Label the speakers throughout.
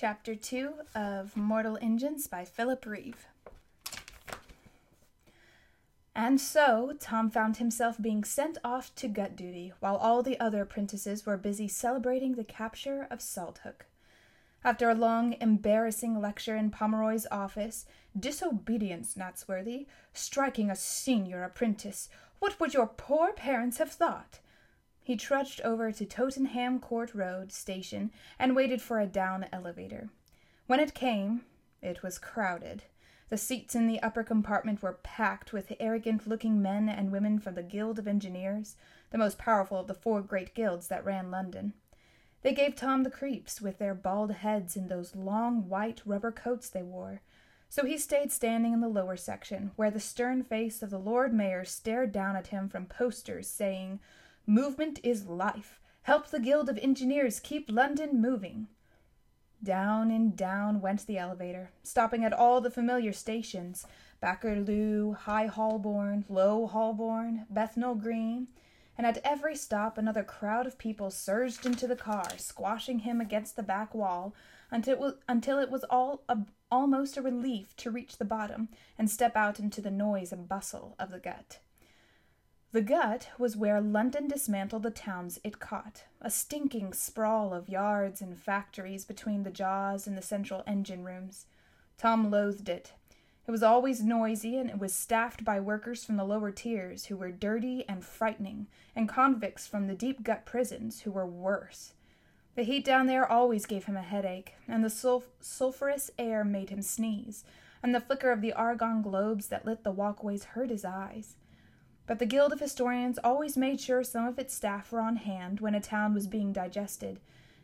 Speaker 1: Chapter 2 of Mortal Engines by Philip Reeve. And so Tom found himself being sent off to gut duty while all the other apprentices were busy celebrating the capture of Salthook. After a long, embarrassing lecture in Pomeroy's office, disobedience, Natsworthy, striking a senior apprentice, what would your poor parents have thought? He trudged over to Tottenham Court Road station and waited for a down elevator. When it came, it was crowded. The seats in the upper compartment were packed with arrogant looking men and women from the Guild of Engineers, the most powerful of the four great guilds that ran London. They gave Tom the creeps with their bald heads and those long white rubber coats they wore. So he stayed standing in the lower section, where the stern face of the Lord Mayor stared down at him from posters saying, Movement is life. Help the Guild of Engineers keep London moving. Down and down went the elevator, stopping at all the familiar stations Bakerloo, High Holborn, Low Holborn, Bethnal Green, and at every stop another crowd of people surged into the car, squashing him against the back wall until it was, until it was all a, almost a relief to reach the bottom and step out into the noise and bustle of the gut. The gut was where London dismantled the towns it caught, a stinking sprawl of yards and factories between the jaws and the central engine rooms. Tom loathed it. It was always noisy, and it was staffed by workers from the lower tiers who were dirty and frightening, and convicts from the deep gut prisons who were worse. The heat down there always gave him a headache, and the sulphurous air made him sneeze, and the flicker of the argon globes that lit the walkways hurt his eyes. But the Guild of Historians always made sure some of its staff were on hand when a town was being digested,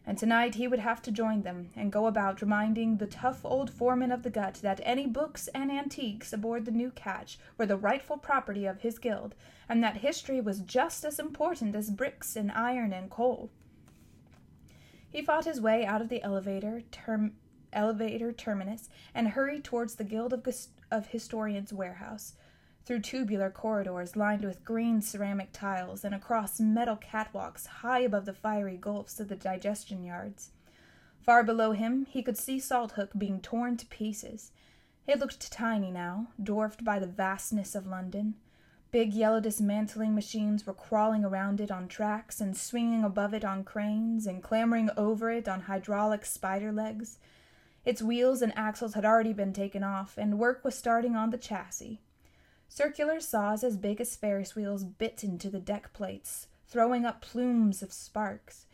Speaker 1: and tonight he would have to join them and go about reminding the tough old foreman of the gut that any books and antiques aboard the new catch were the rightful property of his guild, and that history was just as important as bricks and iron and coal. He fought his way out of the elevator term, elevator terminus and hurried towards the Guild of, of Historians warehouse through tubular corridors lined with green ceramic tiles and across metal catwalks high above the fiery gulfs of the digestion yards. Far below him, he could see Salthook being torn to pieces. It looked tiny now, dwarfed by the vastness of London. Big yellow dismantling machines were crawling around it on tracks and swinging above it on cranes and clambering over it on hydraulic spider legs. Its wheels and axles had already been taken off, and work was starting on the chassis. Circular saws as big as Ferris wheels bit into the deck plates, throwing up plumes of sparks.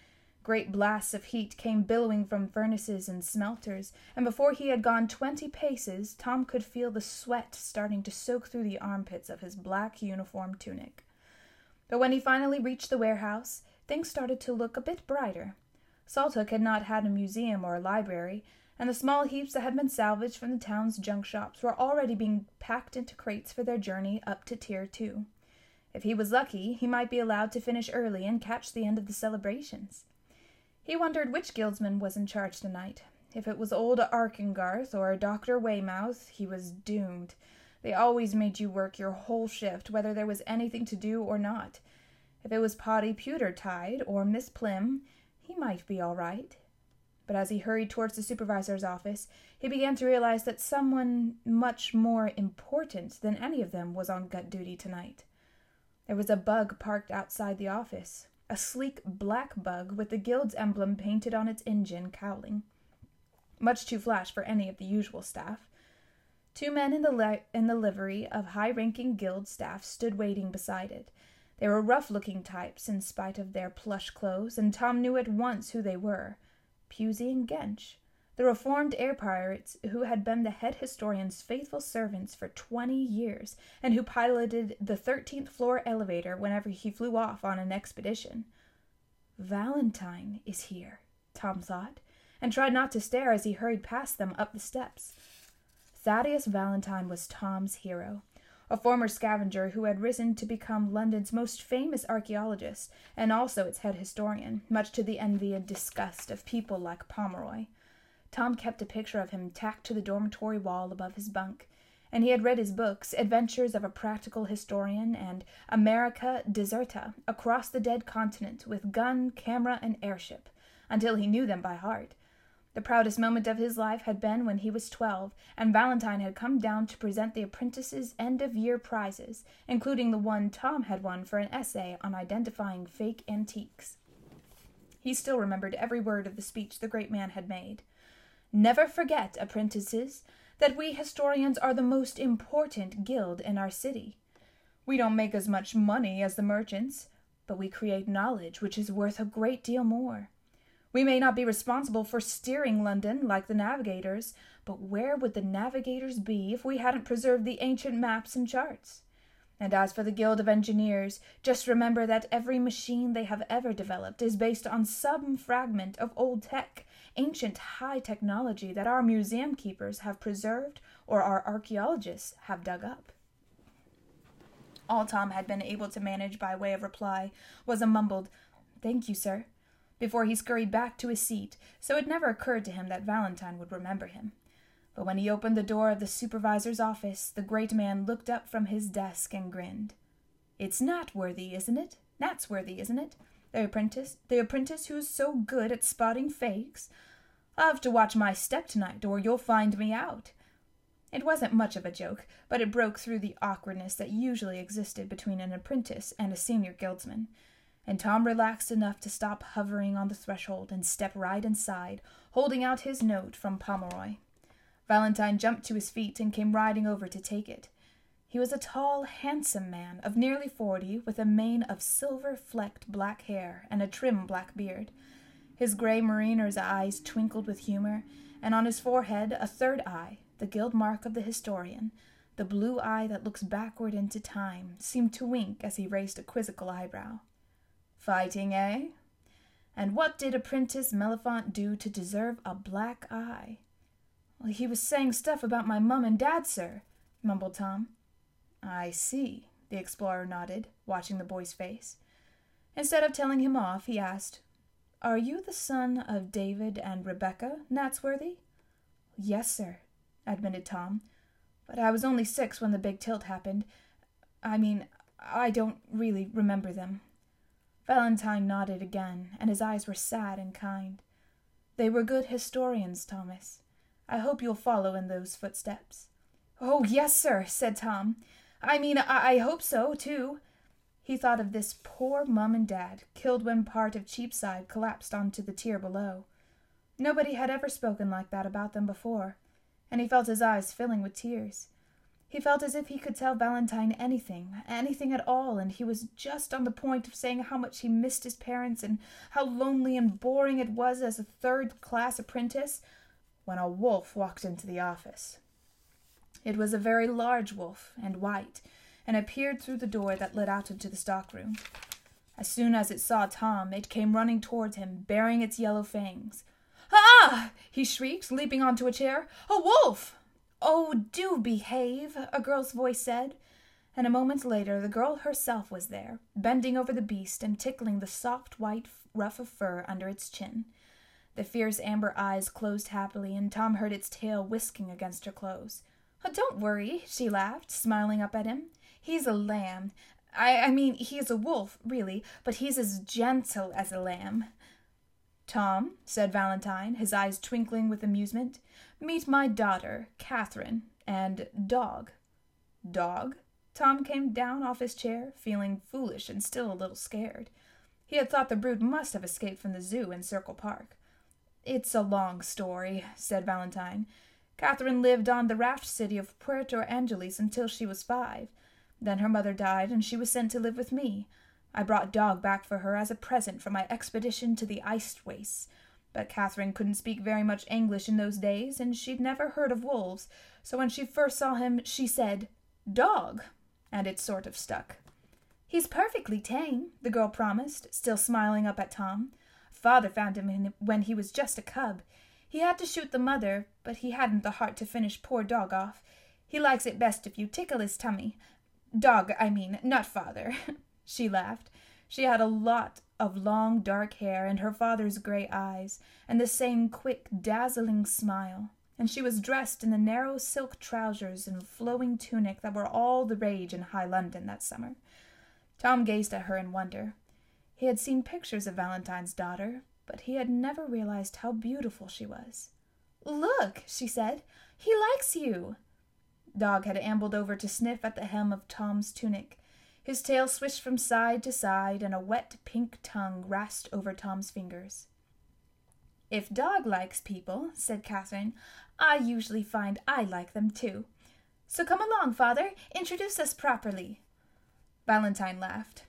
Speaker 1: Great blasts of heat came billowing from furnaces and smelters, and before he had gone twenty paces, Tom could feel the sweat starting to soak through the armpits of his black uniform tunic. But when he finally reached the warehouse, things started to look a bit brighter. Salthook had not had a museum or a library, and the small heaps that had been salvaged from the town's junk shops were already being packed into crates for their journey up to Tier 2. If he was lucky, he might be allowed to finish early and catch the end of the celebrations. He wondered which guildsman was in charge tonight. If it was old Arkengarth or Dr. Weymouth, he was doomed. They always made you work your whole shift, whether there was anything to do or not. If it was Potty Pewtertide or Miss Plim, he might be all right but as he hurried towards the supervisor's office, he began to realize that someone much more important than any of them was on gut duty tonight. There was a bug parked outside the office, a sleek black bug with the guild's emblem painted on its engine cowling. Much too flash for any of the usual staff. Two men in the, li- in the livery of high ranking guild staff stood waiting beside it. They were rough looking types in spite of their plush clothes, and Tom knew at once who they were. Pusey and Gench, the reformed air pirates who had been the head historian's faithful servants for twenty years, and who piloted the thirteenth floor elevator whenever he flew off on an expedition. Valentine is here, Tom thought, and tried not to stare as he hurried past them up the steps. Thaddeus Valentine was Tom's hero a former scavenger who had risen to become London's most famous archaeologist and also its head historian, much to the envy and disgust of people like Pomeroy. Tom kept a picture of him tacked to the dormitory wall above his bunk, and he had read his books, Adventures of a Practical Historian and America Deserta, across the dead continent with gun, camera, and airship, until he knew them by heart. The proudest moment of his life had been when he was twelve, and Valentine had come down to present the apprentices' end of year prizes, including the one Tom had won for an essay on identifying fake antiques. He still remembered every word of the speech the great man had made. Never forget, apprentices, that we historians are the most important guild in our city. We don't make as much money as the merchants, but we create knowledge which is worth a great deal more. We may not be responsible for steering London like the navigators, but where would the navigators be if we hadn't preserved the ancient maps and charts? And as for the Guild of Engineers, just remember that every machine they have ever developed is based on some fragment of old tech, ancient high technology that our museum keepers have preserved or our archaeologists have dug up. All Tom had been able to manage by way of reply was a mumbled, Thank you, sir before he scurried back to his seat, so it never occurred to him that Valentine would remember him. But when he opened the door of the supervisor's office, the great man looked up from his desk and grinned. It's Natworthy, isn't it? Natsworthy, isn't it? The apprentice, the apprentice who's so good at spotting fakes. I'll have to watch my step tonight, or you'll find me out. It wasn't much of a joke, but it broke through the awkwardness that usually existed between an apprentice and a senior guildsman and Tom relaxed enough to stop hovering on the threshold and step right inside, holding out his note from Pomeroy. Valentine jumped to his feet and came riding over to take it. He was a tall, handsome man of nearly forty, with a mane of silver flecked black hair and a trim black beard. His gray mariner's eyes twinkled with humor, and on his forehead a third eye, the gilt mark of the historian, the blue eye that looks backward into time, seemed to wink as he raised a quizzical eyebrow. Fighting, eh? And what did Apprentice Mellifont do to deserve a black eye? Well, he was saying stuff about my mum and dad, sir, mumbled Tom. I see, the explorer nodded, watching the boy's face. Instead of telling him off, he asked, Are you the son of David and Rebecca Natsworthy? Yes, sir, admitted Tom. But I was only six when the big tilt happened. I mean, I don't really remember them. Valentine nodded again, and his eyes were sad and kind. They were good historians, Thomas. I hope you'll follow in those footsteps. Oh, yes, sir, said Tom. I mean, I, I hope so, too. He thought of this poor mum and dad, killed when part of Cheapside collapsed onto the tier below. Nobody had ever spoken like that about them before, and he felt his eyes filling with tears. He felt as if he could tell Valentine anything, anything at all, and he was just on the point of saying how much he missed his parents and how lonely and boring it was as a third class apprentice, when a wolf walked into the office. It was a very large wolf, and white, and appeared through the door that led out into the stockroom. As soon as it saw Tom, it came running towards him, baring its yellow fangs. Ah! he shrieked, leaping onto a chair. A wolf! Oh, do behave, a girl's voice said. And a moment later, the girl herself was there, bending over the beast and tickling the soft white ruff of fur under its chin. The fierce amber eyes closed happily, and Tom heard its tail whisking against her clothes. Oh, don't worry, she laughed, smiling up at him. He's a lamb. I, I mean, he's a wolf, really, but he's as gentle as a lamb. Tom, said Valentine, his eyes twinkling with amusement, meet my daughter, Catherine, and Dog. Dog? Tom came down off his chair, feeling foolish and still a little scared. He had thought the brute must have escaped from the zoo in Circle Park. It's a long story, said Valentine. Catherine lived on the raft city of Puerto Angeles until she was five. Then her mother died, and she was sent to live with me. I brought Dog back for her as a present from my expedition to the ice wastes. But Catherine couldn't speak very much English in those days, and she'd never heard of wolves, so when she first saw him, she said, Dog, and it sort of stuck. He's perfectly tame, the girl promised, still smiling up at Tom. Father found him when he was just a cub. He had to shoot the mother, but he hadn't the heart to finish poor Dog off. He likes it best if you tickle his tummy. Dog, I mean, not father. She laughed. She had a lot of long dark hair and her father's gray eyes, and the same quick, dazzling smile, and she was dressed in the narrow silk trousers and flowing tunic that were all the rage in high London that summer. Tom gazed at her in wonder. He had seen pictures of Valentine's daughter, but he had never realized how beautiful she was. Look, she said, he likes you. Dog had ambled over to sniff at the hem of Tom's tunic. His tail swished from side to side, and a wet pink tongue rasped over Tom's fingers. If Dog likes people, said Catherine, I usually find I like them too. So come along, father, introduce us properly. Valentine laughed.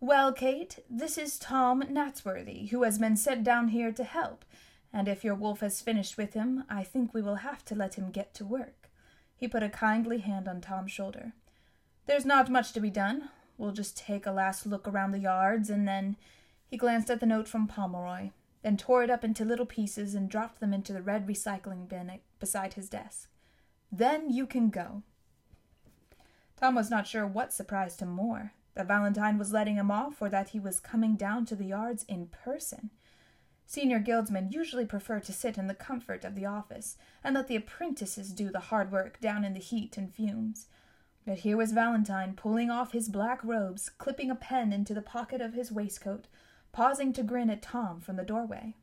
Speaker 1: Well, Kate, this is Tom Natsworthy, who has been sent down here to help, and if your wolf has finished with him, I think we will have to let him get to work. He put a kindly hand on Tom's shoulder. There's not much to be done. We'll just take a last look around the yards, and then. He glanced at the note from Pomeroy, then tore it up into little pieces and dropped them into the red recycling bin beside his desk. Then you can go. Tom was not sure what surprised him more that Valentine was letting him off or that he was coming down to the yards in person. Senior guildsmen usually prefer to sit in the comfort of the office and let the apprentices do the hard work down in the heat and fumes. But here was Valentine pulling off his black robes, clipping a pen into the pocket of his waistcoat, pausing to grin at Tom from the doorway.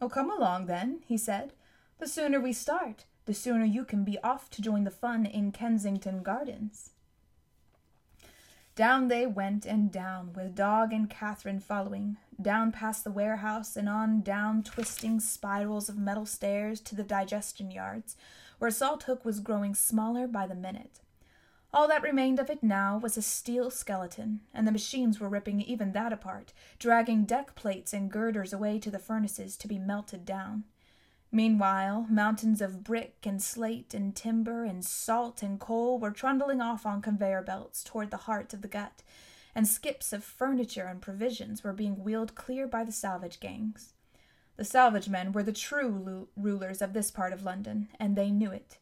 Speaker 1: Oh, come along, then, he said. The sooner we start, the sooner you can be off to join the fun in Kensington Gardens. Down they went and down, with Dog and Catherine following, down past the warehouse and on down twisting spirals of metal stairs to the digestion yards, where Salthook was growing smaller by the minute. All that remained of it now was a steel skeleton, and the machines were ripping even that apart, dragging deck plates and girders away to the furnaces to be melted down. Meanwhile, mountains of brick and slate and timber and salt and coal were trundling off on conveyor belts toward the heart of the gut, and skips of furniture and provisions were being wheeled clear by the salvage gangs. The salvage men were the true rulers of this part of London, and they knew it.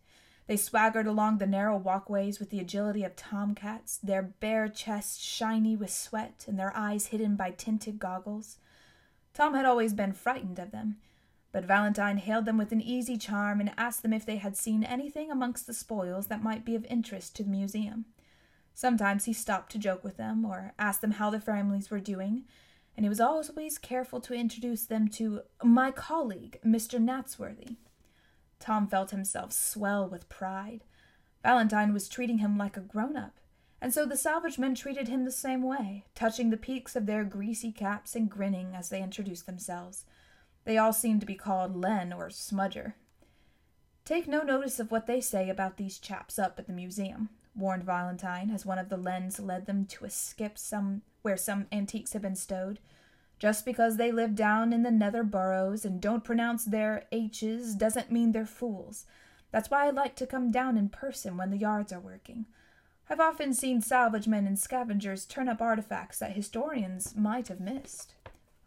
Speaker 1: They swaggered along the narrow walkways with the agility of tomcats, their bare chests shiny with sweat and their eyes hidden by tinted goggles. Tom had always been frightened of them, but Valentine hailed them with an easy charm and asked them if they had seen anything amongst the spoils that might be of interest to the museum. Sometimes he stopped to joke with them or asked them how their families were doing, and he was always careful to introduce them to my colleague, Mr. Natsworthy. Tom felt himself swell with pride. Valentine was treating him like a grown up, and so the salvage men treated him the same way, touching the peaks of their greasy caps and grinning as they introduced themselves. They all seemed to be called Len or Smudger. Take no notice of what they say about these chaps up at the museum, warned Valentine, as one of the Lens led them to a skip some where some antiques had been stowed. Just because they live down in the nether burrows and don't pronounce their H's doesn't mean they're fools. That's why I like to come down in person when the yards are working. I've often seen salvage men and scavengers turn up artifacts that historians might have missed.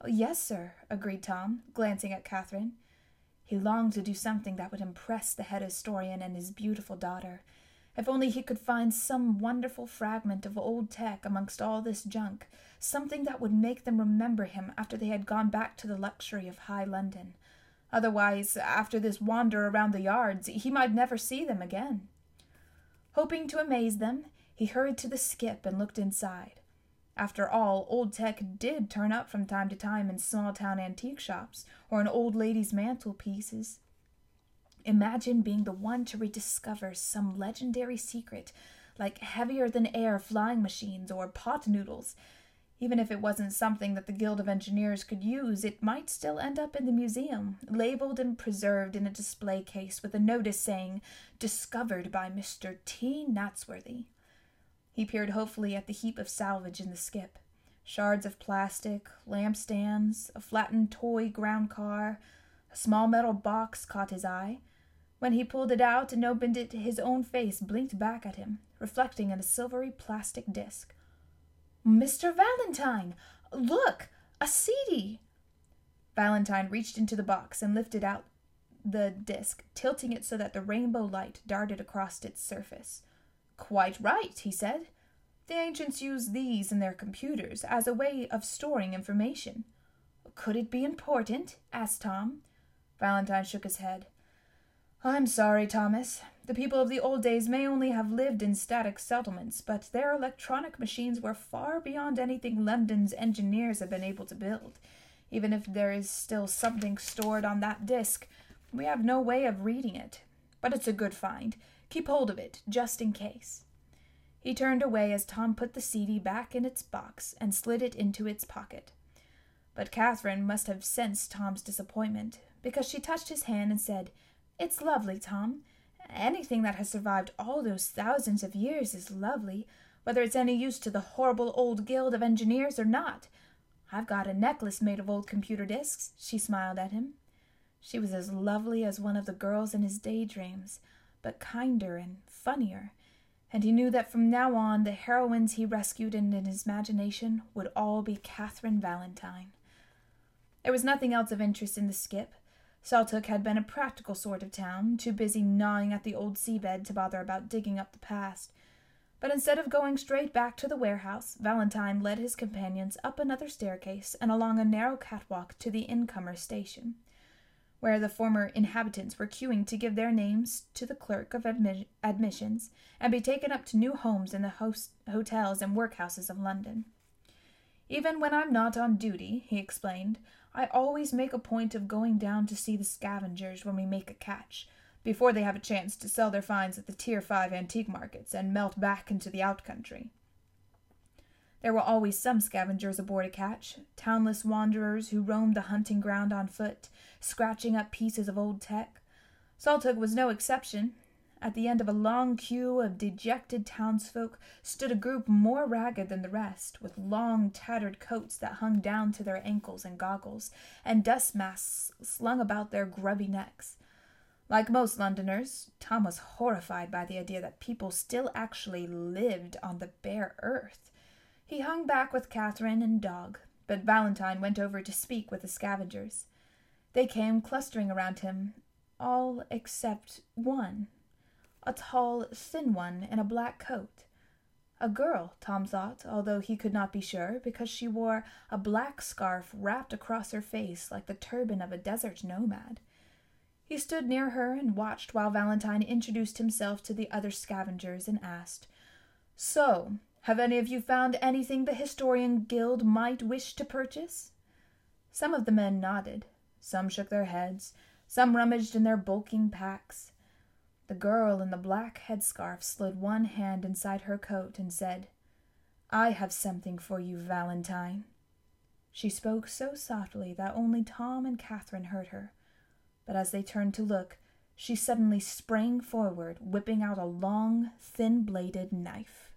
Speaker 1: Oh, yes, sir, agreed Tom, glancing at Catherine. He longed to do something that would impress the head historian and his beautiful daughter. If only he could find some wonderful fragment of old tech amongst all this junk, something that would make them remember him after they had gone back to the luxury of high London. Otherwise, after this wander around the yards, he might never see them again. Hoping to amaze them, he hurried to the skip and looked inside. After all, old tech did turn up from time to time in small town antique shops or in old ladies' mantelpieces. Imagine being the one to rediscover some legendary secret, like heavier than air flying machines or pot noodles. Even if it wasn't something that the Guild of Engineers could use, it might still end up in the museum, labeled and preserved in a display case with a notice saying, Discovered by Mr. T. Natsworthy. He peered hopefully at the heap of salvage in the skip shards of plastic, lampstands, a flattened toy ground car, a small metal box caught his eye. When he pulled it out and opened it, his own face blinked back at him, reflecting in a silvery plastic disc. Mr. Valentine! Look! A CD! Valentine reached into the box and lifted out the disc, tilting it so that the rainbow light darted across its surface. Quite right, he said. The ancients used these in their computers as a way of storing information. Could it be important? asked Tom. Valentine shook his head. I'm sorry, Thomas. The people of the old days may only have lived in static settlements, but their electronic machines were far beyond anything London's engineers have been able to build. Even if there is still something stored on that disk, we have no way of reading it. But it's a good find. Keep hold of it, just in case. He turned away as Tom put the CD back in its box and slid it into its pocket. But Catherine must have sensed Tom's disappointment, because she touched his hand and said, It's lovely, Tom. Anything that has survived all those thousands of years is lovely, whether it's any use to the horrible old guild of engineers or not. I've got a necklace made of old computer disks. She smiled at him. She was as lovely as one of the girls in his daydreams, but kinder and funnier, and he knew that from now on the heroines he rescued in his imagination would all be Catherine Valentine. There was nothing else of interest in the skip. Salthook had been a practical sort of town, too busy gnawing at the old seabed to bother about digging up the past. But instead of going straight back to the warehouse, Valentine led his companions up another staircase and along a narrow catwalk to the incomer station where the former inhabitants were queuing to give their names to the clerk of admi- admissions and be taken up to new homes in the host- hotels and workhouses of London. Even when I'm not on duty, he explained, I always make a point of going down to see the scavengers when we make a catch, before they have a chance to sell their finds at the Tier 5 antique markets and melt back into the out country. There were always some scavengers aboard a catch, townless wanderers who roamed the hunting ground on foot, scratching up pieces of old tech. Salthook was no exception. At the end of a long queue of dejected townsfolk stood a group more ragged than the rest, with long, tattered coats that hung down to their ankles and goggles, and dust masks slung about their grubby necks. Like most Londoners, Tom was horrified by the idea that people still actually lived on the bare earth. He hung back with Catherine and Dog, but Valentine went over to speak with the scavengers. They came clustering around him, all except one, a tall, thin one in a black coat. A girl, Tom thought, although he could not be sure, because she wore a black scarf wrapped across her face like the turban of a desert nomad. He stood near her and watched while Valentine introduced himself to the other scavengers and asked, So, have any of you found anything the Historian Guild might wish to purchase? Some of the men nodded, some shook their heads, some rummaged in their bulking packs. The girl in the black headscarf slid one hand inside her coat and said, I have something for you, Valentine. She spoke so softly that only Tom and Catherine heard her, but as they turned to look, she suddenly sprang forward, whipping out a long, thin bladed knife.